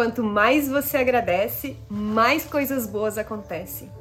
quanto mais você agradece, mais coisas boas acontecem.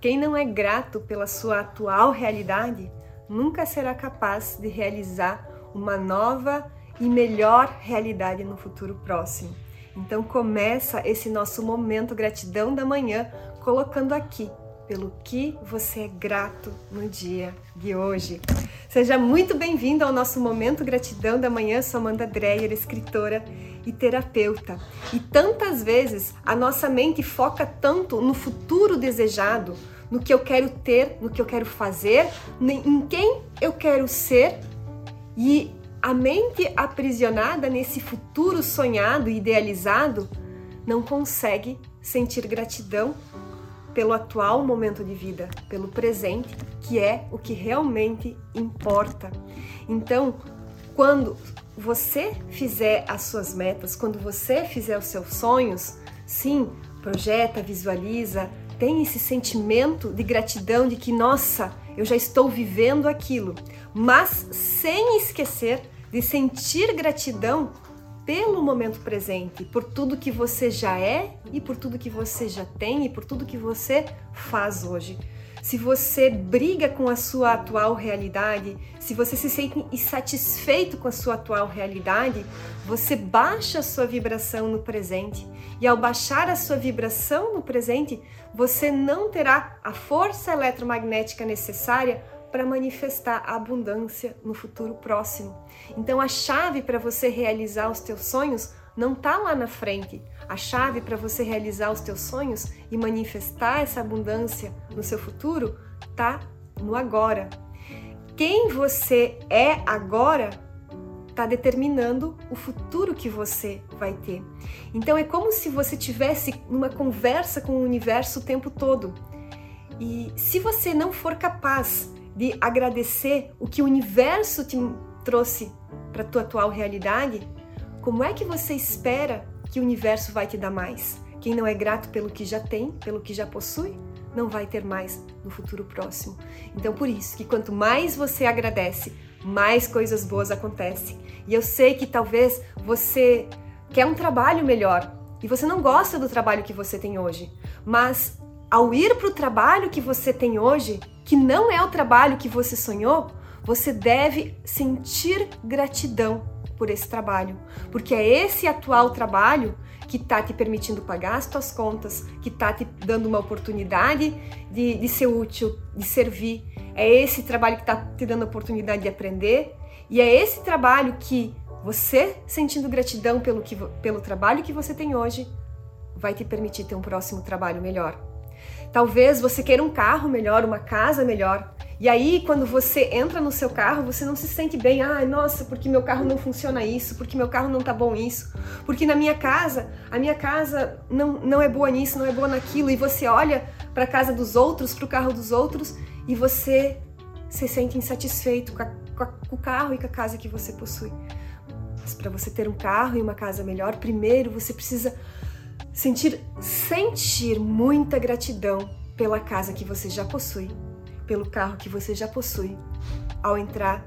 Quem não é grato pela sua atual realidade nunca será capaz de realizar uma nova e melhor realidade no futuro próximo. Então começa esse nosso momento gratidão da manhã colocando aqui pelo que você é grato no dia de hoje. Seja muito bem-vindo ao nosso momento gratidão da manhã. Sou Amanda Dreyer, escritora e terapeuta. E tantas vezes a nossa mente foca tanto no futuro desejado, no que eu quero ter, no que eu quero fazer, em quem eu quero ser e a mente aprisionada nesse futuro sonhado idealizado não consegue sentir gratidão pelo atual momento de vida, pelo presente, que é o que realmente importa. Então, quando você fizer as suas metas, quando você fizer os seus sonhos, sim, projeta, visualiza, tem esse sentimento de gratidão de que, nossa, eu já estou vivendo aquilo, mas sem esquecer de sentir gratidão pelo momento presente, por tudo que você já é e por tudo que você já tem e por tudo que você faz hoje. Se você briga com a sua atual realidade, se você se sente insatisfeito com a sua atual realidade, você baixa a sua vibração no presente. E ao baixar a sua vibração no presente, você não terá a força eletromagnética necessária para manifestar a abundância no futuro próximo. Então a chave para você realizar os teus sonhos não está lá na frente. A chave para você realizar os teus sonhos e manifestar essa abundância no seu futuro está no agora. Quem você é agora está determinando o futuro que você vai ter. Então é como se você tivesse uma conversa com o universo o tempo todo. E se você não for capaz de agradecer o que o universo te trouxe para tua atual realidade, como é que você espera que o universo vai te dar mais? Quem não é grato pelo que já tem, pelo que já possui, não vai ter mais no futuro próximo. Então, por isso que quanto mais você agradece, mais coisas boas acontecem. E eu sei que talvez você quer um trabalho melhor e você não gosta do trabalho que você tem hoje, mas ao ir para o trabalho que você tem hoje, que não é o trabalho que você sonhou, você deve sentir gratidão por esse trabalho, porque é esse atual trabalho que está te permitindo pagar as tuas contas, que está te dando uma oportunidade de, de ser útil, de servir. É esse trabalho que está te dando a oportunidade de aprender e é esse trabalho que você, sentindo gratidão pelo, que, pelo trabalho que você tem hoje, vai te permitir ter um próximo trabalho melhor. Talvez você queira um carro melhor, uma casa melhor. E aí, quando você entra no seu carro, você não se sente bem. Ah, nossa, porque meu carro não funciona isso, porque meu carro não tá bom isso, porque na minha casa, a minha casa não, não é boa nisso, não é boa naquilo. E você olha para a casa dos outros, para o carro dos outros, e você se sente insatisfeito com, a, com, a, com o carro e com a casa que você possui. Mas para você ter um carro e uma casa melhor, primeiro você precisa sentir sentir muita gratidão pela casa que você já possui, pelo carro que você já possui, ao entrar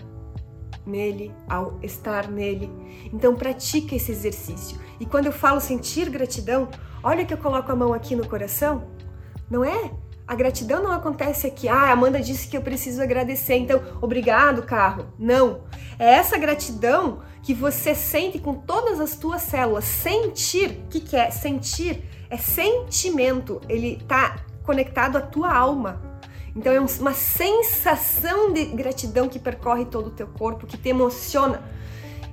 nele, ao estar nele. Então pratica esse exercício. E quando eu falo sentir gratidão, olha que eu coloco a mão aqui no coração, não é? A gratidão não acontece aqui. Ah, Amanda disse que eu preciso agradecer, então obrigado, carro. Não. É essa gratidão que você sente com todas as tuas células. Sentir, o que, que é? Sentir é sentimento, ele está conectado à tua alma. Então é uma sensação de gratidão que percorre todo o teu corpo, que te emociona.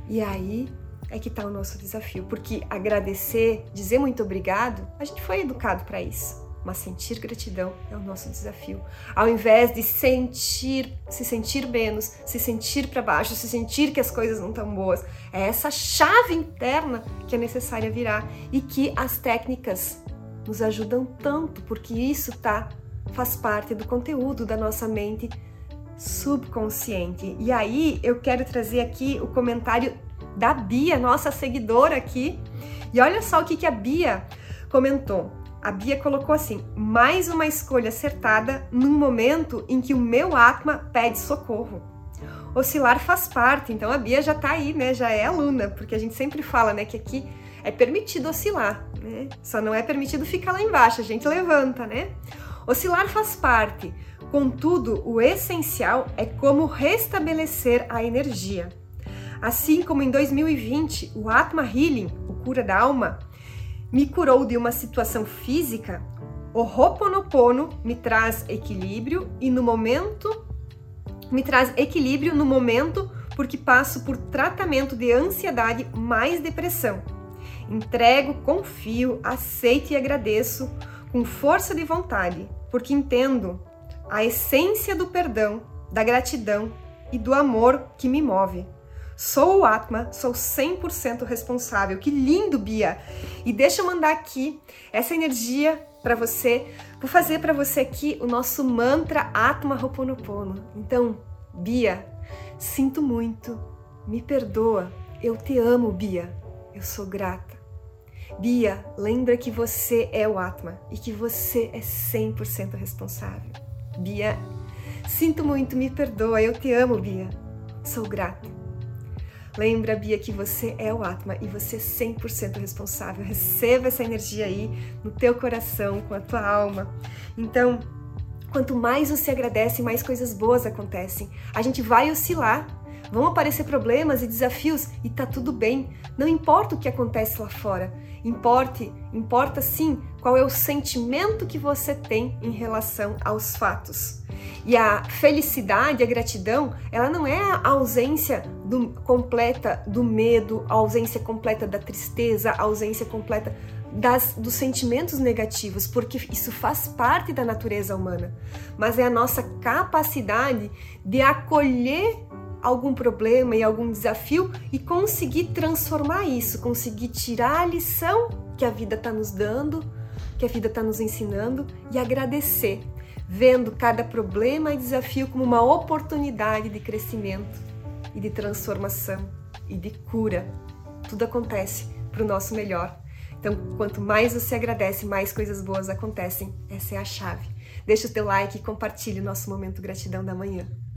E aí é que está o nosso desafio, porque agradecer, dizer muito obrigado, a gente foi educado para isso mas sentir gratidão é o nosso desafio. Ao invés de sentir, se sentir menos, se sentir para baixo, se sentir que as coisas não estão boas, é essa chave interna que é necessária virar e que as técnicas nos ajudam tanto, porque isso tá faz parte do conteúdo da nossa mente subconsciente. E aí eu quero trazer aqui o comentário da Bia, nossa seguidora aqui. E olha só o que, que a Bia comentou. A Bia colocou assim: mais uma escolha acertada num momento em que o meu Atma pede socorro. Oscilar faz parte, então a Bia já tá aí, né? Já é aluna, porque a gente sempre fala, né, que aqui é permitido oscilar, né? Só não é permitido ficar lá embaixo, a gente levanta, né? Oscilar faz parte, contudo, o essencial é como restabelecer a energia. Assim como em 2020, o Atma Healing, o cura da alma, me curou de uma situação física, o Ho'oponopono me traz equilíbrio e no momento me traz equilíbrio no momento porque passo por tratamento de ansiedade mais depressão. Entrego, confio, aceito e agradeço com força de vontade, porque entendo a essência do perdão, da gratidão e do amor que me move. Sou o Atma, sou 100% responsável. Que lindo, Bia! E deixa eu mandar aqui essa energia para você, vou fazer para você aqui o nosso mantra Atma Ho'oponopono. Então, Bia, sinto muito, me perdoa, eu te amo, Bia, eu sou grata. Bia, lembra que você é o Atma e que você é 100% responsável. Bia, sinto muito, me perdoa, eu te amo, Bia, sou grata. Lembra, Bia, que você é o Atma e você é 100% responsável. Receba essa energia aí no teu coração, com a tua alma. Então, quanto mais você agradece, mais coisas boas acontecem. A gente vai oscilar, vão aparecer problemas e desafios e tá tudo bem. Não importa o que acontece lá fora. Importe, importa sim qual é o sentimento que você tem em relação aos fatos. E a felicidade, a gratidão, ela não é a ausência do, completa do medo, a ausência completa da tristeza, a ausência completa das, dos sentimentos negativos, porque isso faz parte da natureza humana. Mas é a nossa capacidade de acolher algum problema e algum desafio e conseguir transformar isso, conseguir tirar a lição que a vida está nos dando, que a vida está nos ensinando e agradecer, vendo cada problema e desafio como uma oportunidade de crescimento e de transformação e de cura. Tudo acontece para o nosso melhor. Então, quanto mais você agradece, mais coisas boas acontecem. Essa é a chave. Deixa o teu like e compartilhe o nosso momento gratidão da manhã.